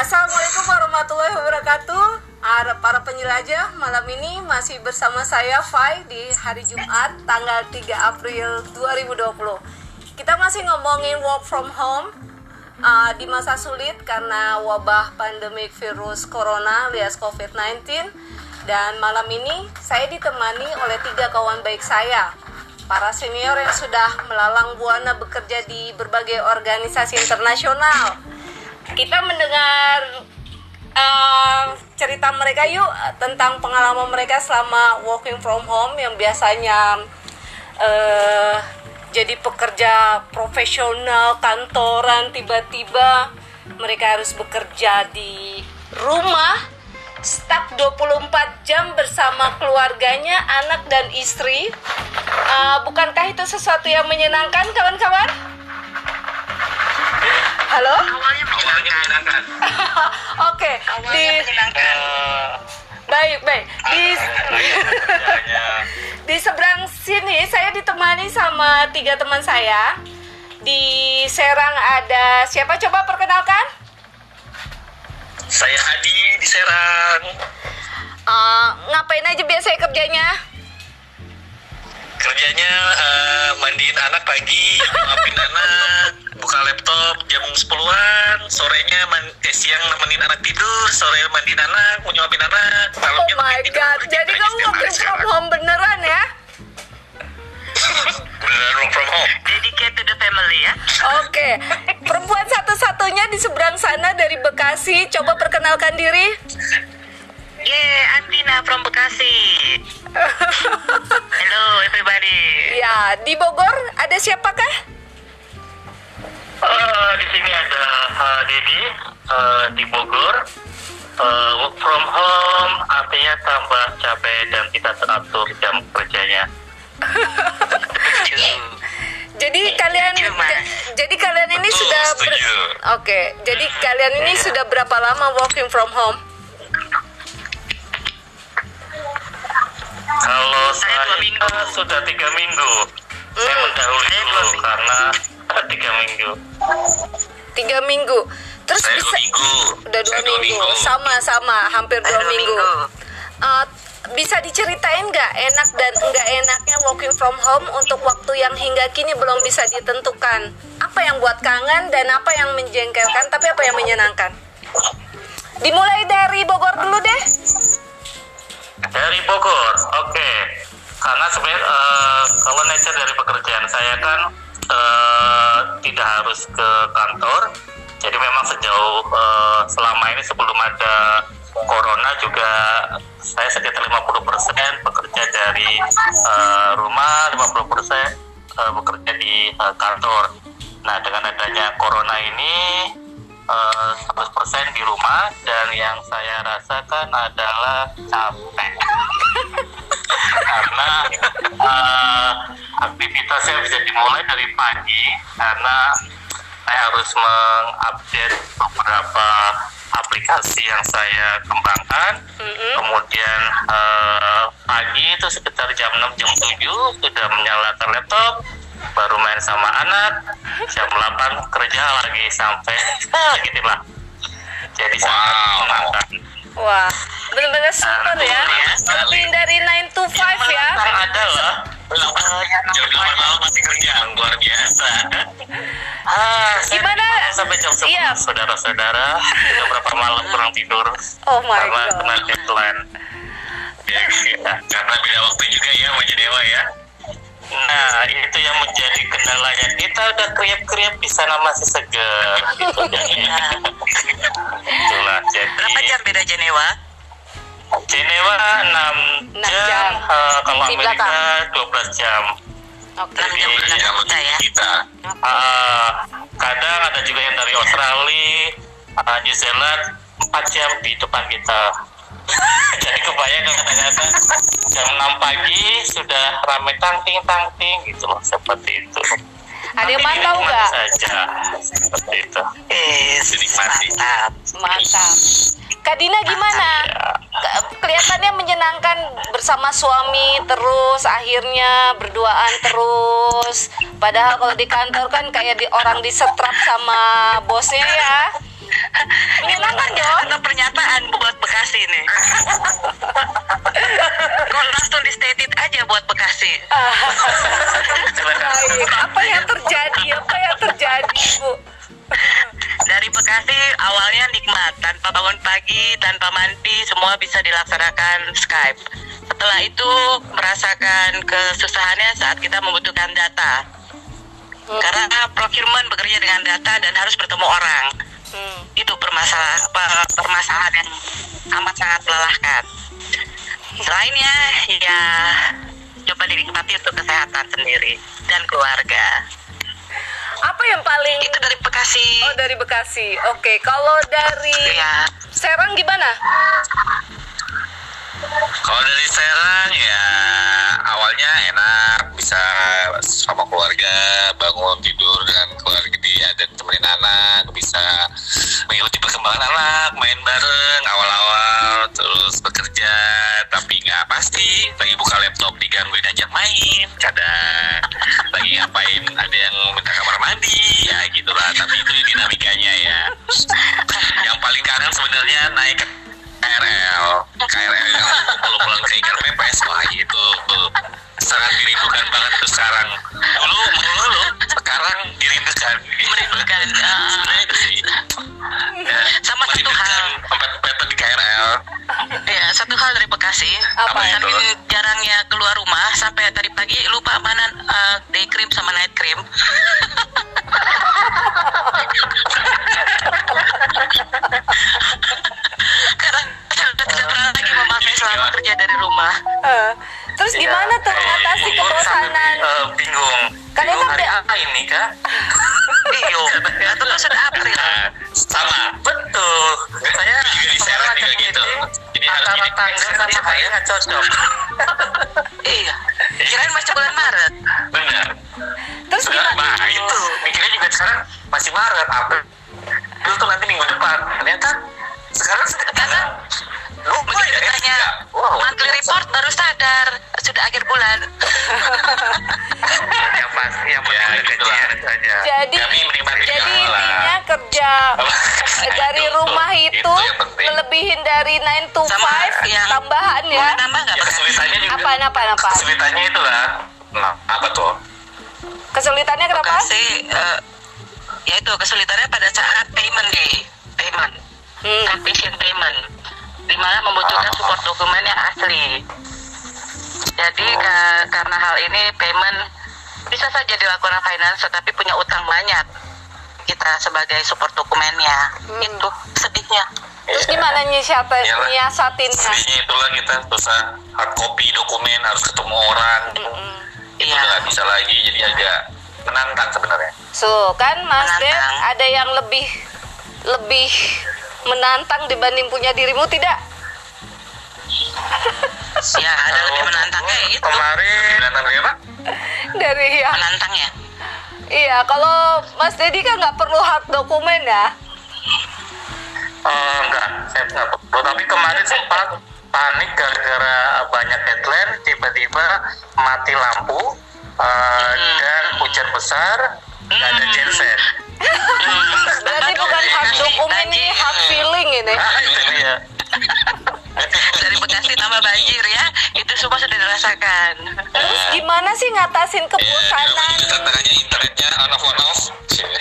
Assalamualaikum warahmatullahi wabarakatuh. Para, penjelajah, malam ini masih bersama saya Fai di hari Jumat tanggal 3 April 2020. Kita masih ngomongin work from home uh, di masa sulit karena wabah pandemik virus corona alias COVID-19 dan malam ini saya ditemani oleh tiga kawan baik saya para senior yang sudah melalang buana bekerja di berbagai organisasi internasional. Kita mendengar uh, cerita mereka yuk tentang pengalaman mereka selama working from home yang biasanya uh, jadi pekerja profesional kantoran tiba-tiba mereka harus bekerja di rumah stuck 24 jam bersama keluarganya, anak dan istri. Uh, bukankah itu sesuatu yang menyenangkan, kawan-kawan? Halo? Awalnya menyenangkan. Oke, di menyenangkan. baik baik di di seberang sini saya ditemani sama tiga teman saya. Di Serang ada siapa? Coba perkenalkan. Saya Adi di Serang. Uh, ngapain aja biasanya kerjanya? Kerjanya eh, mandiin anak pagi, maafin anak, buka laptop jam 10-an, sorenya man eh, siang nemenin anak tidur, sore mandiin anak, mau nyuapin anak, Oh my tidur. god, jadi kamu working from sekarang. home beneran ya? Beneran work from home. Dedicate to the family ya. Oke, perempuan satu-satunya di seberang sana dari Bekasi, coba perkenalkan diri. Yeah, Andina from Bekasi. Hello everybody. Ya, di Bogor ada siapakah? Eh, di sini ada eh, Dedi eh, di Bogor. Eh, work from home artinya tambah capek dan tidak teratur jam kerjanya. Jadi kalian Setuju, Mas. j- jadi kalian ini Betul, sudah ber-. Oke, jadi kalian ini sudah berapa lama working from home? Kalau Saya saya, dua minggu. sudah tiga minggu. Saya Hmm, mendahului saya dulu dua minggu. karena tiga minggu. Tiga minggu. Terus Saya bisa dua minggu. udah dua Saya dua minggu. minggu. Sama-sama, hampir Saya dua dua minggu. minggu. Uh, bisa diceritain nggak enak dan enggak enaknya working from home untuk waktu yang hingga kini belum bisa ditentukan? Apa yang buat kangen dan apa yang menjengkelkan tapi apa yang menyenangkan? Dimulai dari Bogor dulu deh. Dari Bogor, oke. Karena sebenarnya eh, kalau nature dari pekerjaan saya kan eh, tidak harus ke kantor. Jadi memang sejauh eh, selama ini sebelum ada corona juga saya sekitar 50% bekerja dari eh, rumah, 50% eh, bekerja di eh, kantor. Nah, dengan adanya corona ini eh, 100% di rumah dan yang saya rasakan adalah capek karena eh, aktivitasnya bisa dimulai dari pagi karena saya harus mengupdate beberapa aplikasi yang saya kembangkan. Mm-mm. kemudian eh, pagi itu sekitar jam 6 jam 7 sudah menyalakan laptop baru main sama anak. Jam 8 kerja lagi sampai gitu lah jadi sangat menyenangkan. Wah, benar-benar super ya. Lebih malam masih kerja luar biasa ah, saya Gimana? sampai jam 11 Iya. saudara-saudara udah berapa malam kurang tidur Oh my karena god. kena deadline ya, ya. karena beda waktu juga ya sama Jenewa ya Nah, itu yang menjadi kendalanya. Kita udah kriap-kriap di sana masih seger gitu jadi. Itulah. Jadi Berapa jam beda Jenewa? Jenewa 6 Enam jam, jam. eh, kalau Amerika 12 jam. Jam Jadi, belakang kita ya. kita. Ah, kadang ada juga yang dari Australia, ah, New Zealand 4 jam di depan kita. Jadi kebayang kadang-kadang jam 6 pagi sudah rame tangting tangting gitu loh seperti itu. Ada yang mantau nggak? saja seperti itu. Eh, Dinikmati. mantap. Mantap. Kak Dina gimana? Ya. Ke- Kelihatannya menyenangkan bersama suami terus akhirnya berduaan terus. Padahal kalau di kantor kan kayak di orang disetrap sama bosnya ya. Menyenangkan dong. Atau pernyataan buat Bekasi nih. Kok langsung di stated aja buat Bekasi. Baik. Apa yang terjadi? Apa yang terjadi, Bu? Dari Bekasi awalnya nikmat, tanpa bangun pagi, tanpa mandi, semua bisa dilaksanakan Skype. Setelah itu merasakan kesusahannya saat kita membutuhkan data. Karena procurement bekerja dengan data dan harus bertemu orang. Hmm. Itu permasalahan per- permasalahan yang amat sangat melelahkan. Selainnya ya coba dinikmati untuk kesehatan sendiri dan keluarga. Apa yang paling Itu dari Bekasi. Oh, dari Bekasi. Oke, kalau dari Ya, Serang gimana? Kalau dari Serang ya awalnya enak bisa sama keluarga bangun tidur dengan keluarga dia dan temenin anak bisa perkembangan anak main bareng awal-awal terus bekerja tapi nggak pasti. Lagi buka laptop digangguin ajak main kadang lagi ngapain ada yang minta kamar mandi ya gitulah. Tapi itu dinamikanya ya. Yang paling kangen sebenarnya naik ke KRL KRL yang pulang ke ikan pepes wah itu tuh sangat dirindukan banget tuh sekarang. Dulu mengeluh sekarang dirindukan? Merindukan. Bekasi. Apa itu? Saking jarangnya keluar rumah sampai tadi pagi lupa mana eh, day cream sama night cream. Karena sudah tidak pernah lagi memakai selama kerja dari rumah. Eh, terus gimana tuh mengatasi kebosanan? Eh, bingung. Kalian bingung kan hari apa ini kak? Iyo, itu sudah April. Sama hari nggak cocok. Iya. Kirain masih bulan Maret. benar Terus gimana? Nah itu mikirnya juga sekarang masih Maret, April. Itu tuh nanti minggu depan. Ternyata sekarang sudah Ternyata lupa Begitu ya. Wow. monthly report baru sadar sudah akhir bulan. yang pasti yang penting Ya, gitu gajian saja. Jadi Kami menikmati jadi intinya kerja dari Itu, rumah itu itu melebihin dari 9 to 5 Sama yang tambahan ya. Mau nambah nggak Ya, kesulitannya juga. Apa apa apa? Kesulitannya itu lah. Nah, apa tuh Kesulitannya kenapa? Bekasi eh, ya itu kesulitannya pada saat payment di payment Hmm. efficient payment di mana membutuhkan support dokumen yang asli. Jadi ka- karena hal ini payment bisa saja dilakukan finance tetapi punya utang banyak kita sebagai support dokumennya itu sedihnya Terus gimana nyiasat- Iyalah. nyiasatinnya? sedihnya itulah kita susah hard copy dokumen harus ketemu orang Mm-mm. itu Iya. udah nggak bisa lagi jadi agak menantang sebenarnya So, kan Mas. Ded ada yang lebih lebih menantang dibanding punya dirimu tidak? ya ada lebih menantang kayak gitu Kemarin menantang dari apa Dari ya. menantang ya Iya, kalau Mas Dedi kan nggak perlu hard dokumen ya. Eh, enggak, saya enggak perlu. Tapi kemarin sempat panik gara-gara banyak headline, tiba-tiba mati lampu eh, dan hujan besar, nggak ada genset. Berarti bukan hard dokumen ini hard feeling ini. Ah, itu dia. dari Bekasi tambah banjir ya itu semua sudah dirasakan Terus gimana sih ngatasin ya kebosanan? itu tantangannya internetnya on off on off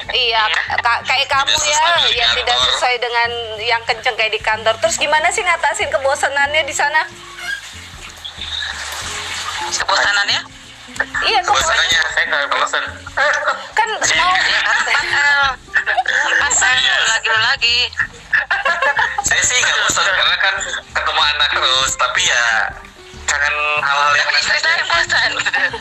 Iya, ka- kayak kamu ya yang tidak sesuai dengan yang kenceng kayak di kantor. Terus gimana sih ngatasin kebosanannya di sana? kebosanannya Iya, kebosanan. Biasanya saya nggak bosan. Hal-hal yang tapi istri saya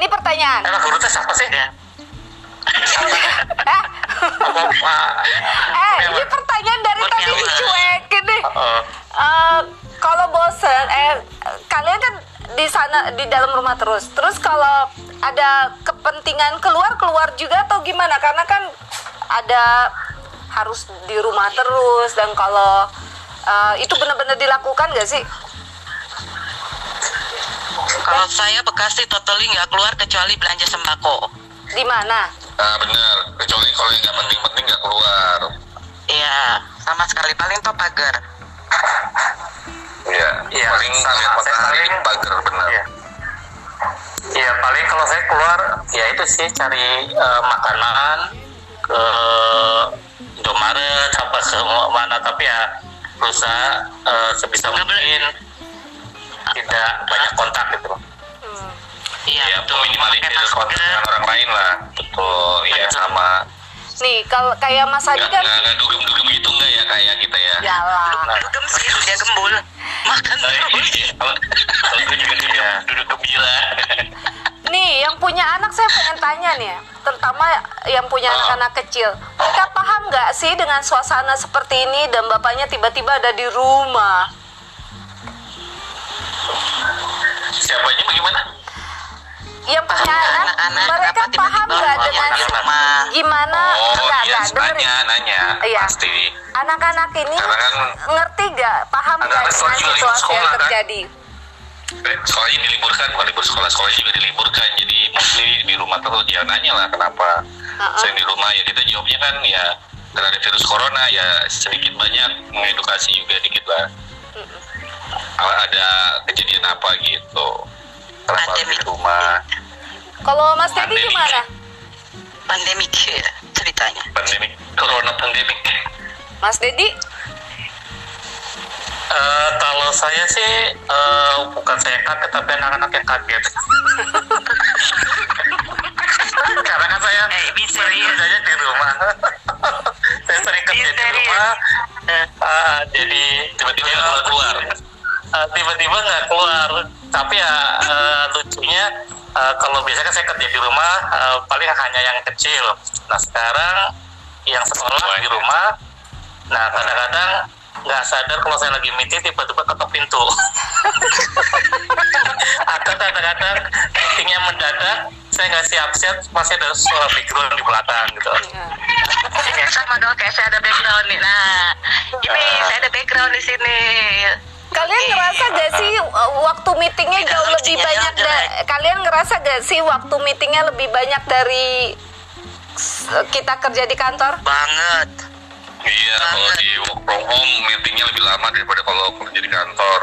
ini pertanyaan. Emang guru siapa sih? ya Hah? eh ini pertanyaan dari tadi dicuekin deh Eh, Eh, kalau bosen eh kalian kan di sana di dalam rumah terus terus kalau ada kepentingan keluar keluar juga atau gimana karena kan ada harus di rumah terus dan kalau eh, itu benar-benar dilakukan gak sih Kalau saya Bekasi totally nggak keluar kecuali belanja sembako. di mana Nah benar, kecuali kalau yang nggak penting-penting nggak keluar. Iya, sama sekali paling top pagar. Iya, Iya, paling sama. matahari paling- pagar benar. Iya. Iya paling kalau saya keluar ya itu sih cari eh, makanan ke Indomaret apa semua mana tapi ya berusaha eh, sebisa mungkin tidak banyak kontak gitu. Iya, Ya, betul. minimalisir kontak dengan orang lain lah. Betul, iya sama. nih kalau kayak Mas Adi Nggak kan nggak nggak dugem-dugem gitu nggak ya kayak kita ya? ya lah Dugem sih, dia gembul. Makan Nah, terus. iya. Kalau kalau gue juga duduk, duduk gembira. Nih, yang punya anak saya pengen tanya nih, terutama yang punya Oh. anak-anak kecil. Mereka paham nggak sih dengan suasana seperti ini dan bapaknya tiba-tiba ada di rumah? Siapanya bagaimana? Yang punya anak-anak mereka kenapa tiba-tiba paham nggak dengan gimana? Oh, enggak, iya, enggak, dengerin. nanya, nanya, Iya. pasti. Anak-anak ini kan ngerti nggak, paham nggak dengan sekolah situasi yang sekolah, kan? terjadi? Eh, sekolahnya diliburkan, bukan libur sekolah, sekolahnya juga diliburkan. Jadi mostly di rumah terus dia nanya lah kenapa Ha-ha. saya di rumah ya kita jawabnya kan ya karena ada virus corona ya sedikit banyak mengedukasi juga dikit lah. Ada kejadian apa gitu, kenapa di Pandemi. rumah? Kalau Mas Dedi Pandemi. gimana? Pandemik ya, ceritanya. Pandemi, corona pandemik. Mas Dedi? Eh, kalau saya sih eh, bukan saya kaget tapi anak-anak yang kaget. Karena kan saya Eh, bisa sering kerjanya di rumah. saya sering kerja di rumah. Ah, jadi Tiba-tiba keluar. Eh, tiba-tiba nggak keluar. Tapi ya eh, lucunya eh, kalau biasanya kan saya kerja di rumah eh, paling hanya yang kecil. Nah sekarang yang sekolah di rumah. Nah kadang-kadang nggak sadar kalau saya lagi meeting tiba-tiba ketok pintu. Atau kadang-kadang meetingnya mendadak, saya nggak siap-siap masih ada suara background di belakang gitu. Ya, sama dong kayak saya ada background nih. Nah, ini saya ada background di sini. Kalian ngerasa gak sih uh, waktu meetingnya jauh lebih banyak da- kalian ngerasa gak sih waktu meetingnya lebih banyak dari kita kerja di kantor? Banget. Iya, kalau di work from home meetingnya lebih lama daripada kalau kerja di kantor.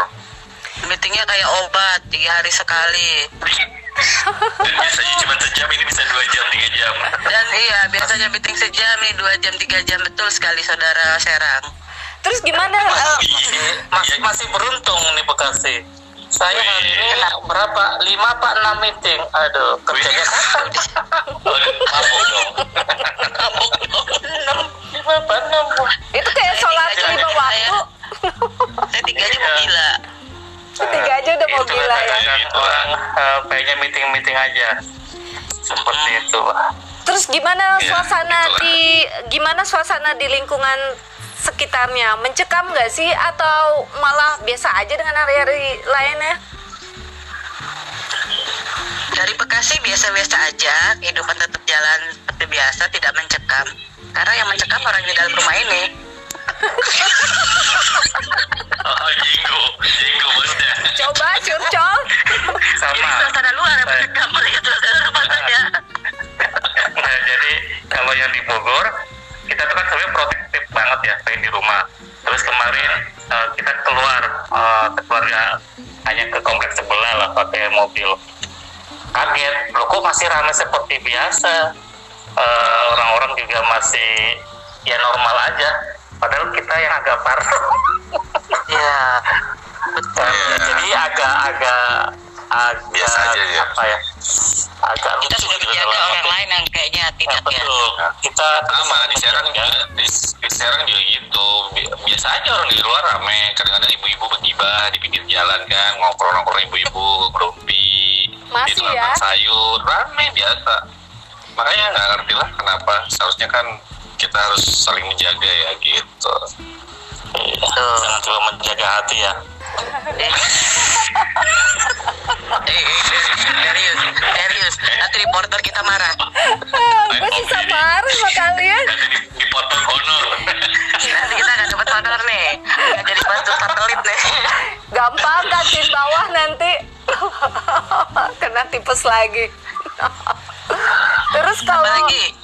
Meetingnya kayak obat, tiga hari sekali. Dan biasanya cuma sejam, ini bisa dua jam, tiga jam. Dan iya, biasanya meeting sejam nih, dua jam, tiga jam. Betul sekali, saudara Serang. Terus gimana? uh, Mas, Iya. masih beruntung nih Bekasi. Saya hari ini berapa? Lima apa enam meeting? Aduh, kerjanya Waduh, mabuk dong. enam, lima apa enam? itu kayak sholat Saya lima tiga waktu. Saya tiga aja mau gila. Tiga aja udah mau Itu gila ya. kadang-kadang Gitu. Orang eh, pengennya meeting-meeting aja. Seperti itu. Terus gimana Iya, suasana gitulah. di gimana suasana di lingkungan sekitarnya? Mencekam nggak sih atau malah biasa aja dengan hari-hari lainnya? Dari Bekasi biasa-biasa aja, kehidupan tetap jalan seperti biasa, tidak mencekam. Karena yang mencekam orang di dalam rumah ini. Oh, jenggo maksudnya. Coba curcol. Jadi Sama. suasana luar yang mencekam melihat suasana rumah saya. Kalau yang di Bogor, kita tuh kan sebenarnya protektif banget ya, pengen di rumah. Terus kemarin eh, kita keluar eh, ke keluarga hanya ke kompleks sebelah lah pakai mobil. Kaget, loh kok masih ramai seperti biasa. Eh, Orang-orang juga masih ya normal aja. Padahal kita yang agak parno. Kita sama di Serang juga di, di Serang juga gitu Bi- biasa aja orang di luar rame kadang-kadang ibu-ibu bergibah di pinggir jalan kan ngobrol-ngobrol ibu-ibu Masih di tukang ya? sayur rame biasa makanya nggak ngerti lah kenapa seharusnya kan kita harus saling menjaga ya gitu Iya. Jangan coba menjaga hati ya. Eh, eh, eh, serius, serius. Nanti reporter kita marah. marah sama gampang kantin bawah nanti. Kena tipes lagi. Terus kalau Apalagi,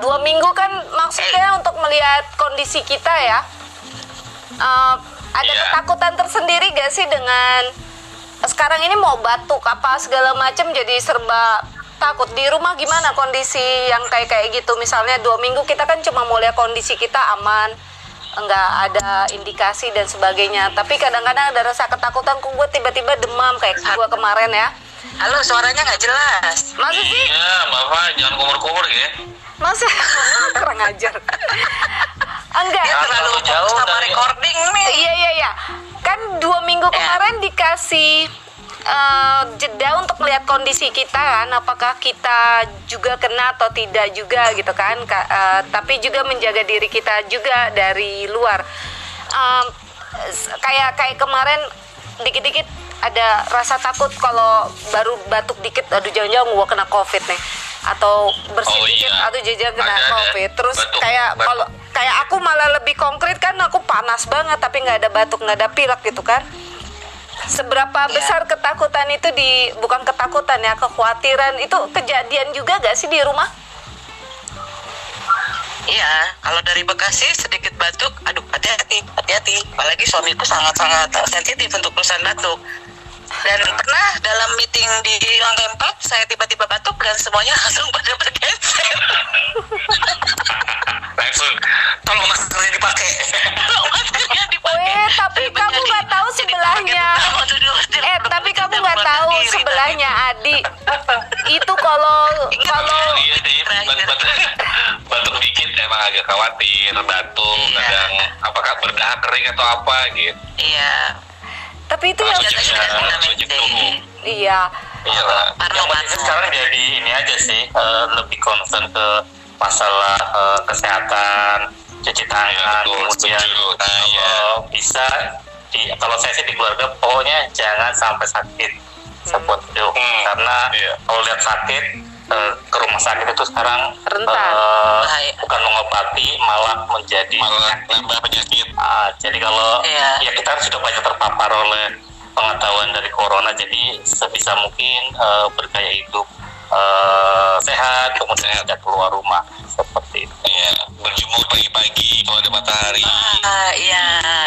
dua minggu kan maksudnya untuk melihat kondisi kita ya. Eh, ada Iya. ketakutan tersendiri gak sih dengan sekarang ini mau batuk apa segala macam jadi serba takut di rumah? Gimana kondisi yang kayak kayak gitu? Misalnya dua minggu kita kan cuma mau lihat kondisi kita aman nggak ada indikasi dan sebagainya. Tapi kadang-kadang ada rasa ketakutan kok gue tiba-tiba demam kayak gue kemarin ya. Halo suaranya nggak jelas. masa sih? Iya bapak jangan kumur-kumur ya. Masa? Kurang ajar. Enggak. Dia terlalu jauh sama dari- recording nih. Iya iya iya. Kan dua minggu Ya. kemarin dikasih eh, jeda untuk melihat kondisi kita kan, apakah kita juga kena atau tidak juga gitu kan. Ka- eh, tapi juga menjaga diri kita juga dari luar. S- kayak kayak kemarin dikit-dikit ada rasa takut kalau baru batuk dikit, aduh jangan-jangan gua kena covid nih atau bersih Oh, dikit iya. aduh jangan kena Ada, ada. covid terus Batuk, kayak kalau kayak aku malah lebih konkret kan aku panas banget tapi nggak ada batuk nggak ada pilek gitu kan seberapa Iya. besar ketakutan itu di bukan ketakutan ya kekhawatiran itu kejadian juga gak sih di rumah Iya, kalau dari Bekasi sedikit batuk, aduh hati-hati, hati-hati. Apalagi suamiku sangat-sangat sensitif untuk urusan batuk. Dan pernah dalam meeting di lantai 4, saya tiba-tiba batuk dan semuanya langsung pada bergeser. langsung tolong maskernya dipakai Maskernya dipakai. Weh, tapi Jadi kamu nggak tahu sebelahnya. pakai pertama, aduh, aduh, aduh, eh tapi kamu nggak tahu diri sebelahnya Adi itu kalau kalau iya deh Terakhir. batuk, dikit emang agak khawatir batuk Iya. kadang apakah berdahak kering atau apa gitu. Iya, tapi itu yang iya. iya. Parno Yang penting sekarang jadi ini aja sih eh, lebih concern ke masalah eh, kesehatan, cuci tangan, Iya, betul, kemudian setuju. Nah, kalau iya. bisa di kalau saya sih di keluarga pokoknya jangan sampai sakit. Seperti itu. Hmm, karena iya. kalau lihat sakit eh, ke rumah sakit itu sekarang Rentan. Bahaya. bukan mengobati malah menjadi malah nambah penyakit Ah, jadi kalau Iya. ya kita sudah banyak terpapar oleh pengetahuan dari corona, jadi sebisa mungkin eh, bergaya hidup eh, sehat, kemudian tidak keluar rumah seperti itu. Iya, berjemur pagi-pagi kalau ada matahari. Ah, iya,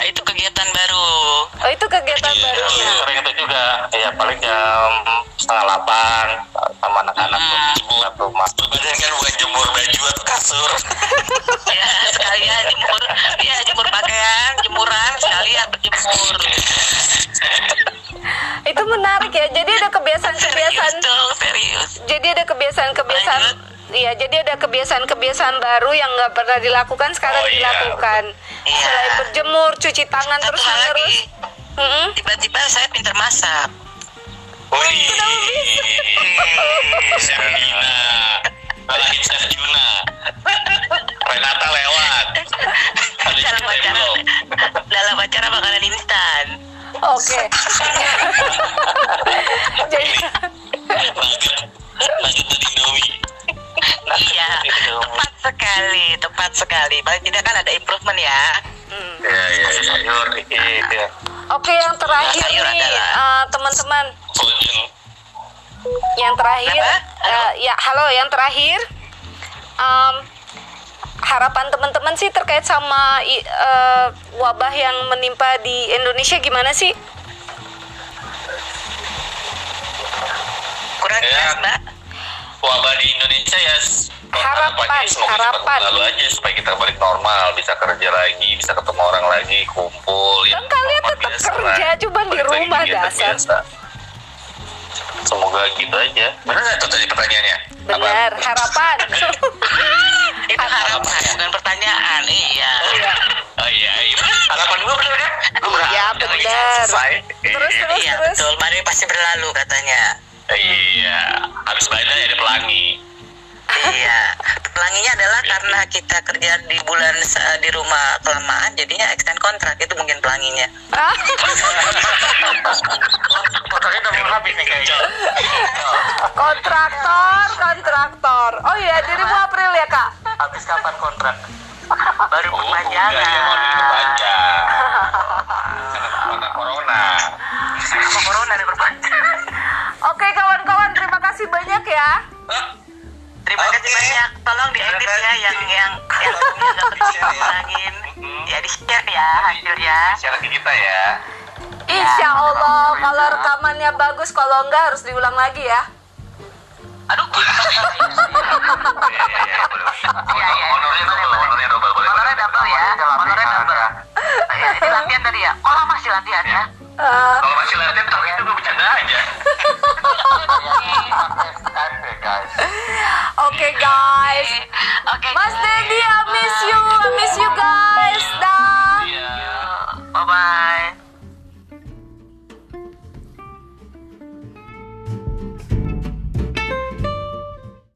itu kegiatan baru. oh itu kegiatan Iya, barunya Sering itu juga, ya paling jam setengah delapan sama anak-anak Hmm. keluar rumah. Berbadan kan bukan jemur baju atau kasur. ya sekalian jemur ya jemur pakaian jemuran sekalian berjemur itu menarik ya jadi ada kebiasaan-kebiasaan serius dong serius jadi ada kebiasaan-kebiasaan Lanjut. Iya, jadi ada kebiasaan-kebiasaan baru yang nggak pernah dilakukan sekarang Oh, iya, dilakukan. Iya. Selain berjemur, cuci tangan satu terus menerus. Mm-mm. tiba-tiba saya pintar masak Wih, Serina. Lagi Chef Juna. Renata lewat. Dalam acara dalam acara makanan instan Oke. jadi Nugget. Nugget dari Indomie. Iya tepat sekali tepat sekali. Paling tidak kan ada improvement ya. Iya, iya, iya. Sayur, gitu. oke yang terakhir Sayur nih eh, teman-teman, yang terakhir eh, ya halo yang terakhir. Em, harapan teman-teman sih terkait sama eh, wabah yang menimpa di Indonesia gimana sih? kurang Ya. jelas mbak Wabah di Indonesia ya Harapan, semoga harapan. berlalu aja supaya kita balik normal, bisa kerja lagi, bisa ketemu orang lagi, kumpul. ya, Kan kalian tetap biasa kerja, lah. cuman di Balik rumah, dasar. biasa. Semoga gitu aja. Benar nggak tuh tadi pertanyaannya? Benar, harapan. itu harapan bukan pertanyaan iya Oh iya, iya. Harapan gue bener kan? Gue berharap Iya, bener. selesai. Terus, Iya. terus. iya betul badai pasti berlalu katanya Iya, habis badai ada pelangi. iya pelangi pelanginya adalah karena kita kerja di bulan se- di rumah kelamaan jadinya extend kontrak itu mungkin pelanginya Kontraknya udah mau habis nih kayaknya. kontraktor kontraktor oh iya dirimu April ya kak Habis kapan kontrak? baru Oh, ya diperpanjang. Karena corona. Corona nih berpanjang oke kawan-kawan kasih banyak ya. Terima kasih Oke. banyak. Tolong diedit ya kasih. yang yang yang penting ngulangin ya di share ya. Hasilnya Syarat kita ya. Insya Allah kalau rekamannya bagus kalau enggak harus diulang lagi ya. Aduh. Iya, iya, iya, boleh. Iya, iya. Honornya double, honornya double, boleh. honornya double ya. Honornya double. Ya, ini latihan tadi ya. Oh masih latihan ya Kalau masih latihan, tapi itu gue bercanda aja. Oke guys. Oke. Mas Dedi, I miss you. I miss you guys. Dah. Bye bye.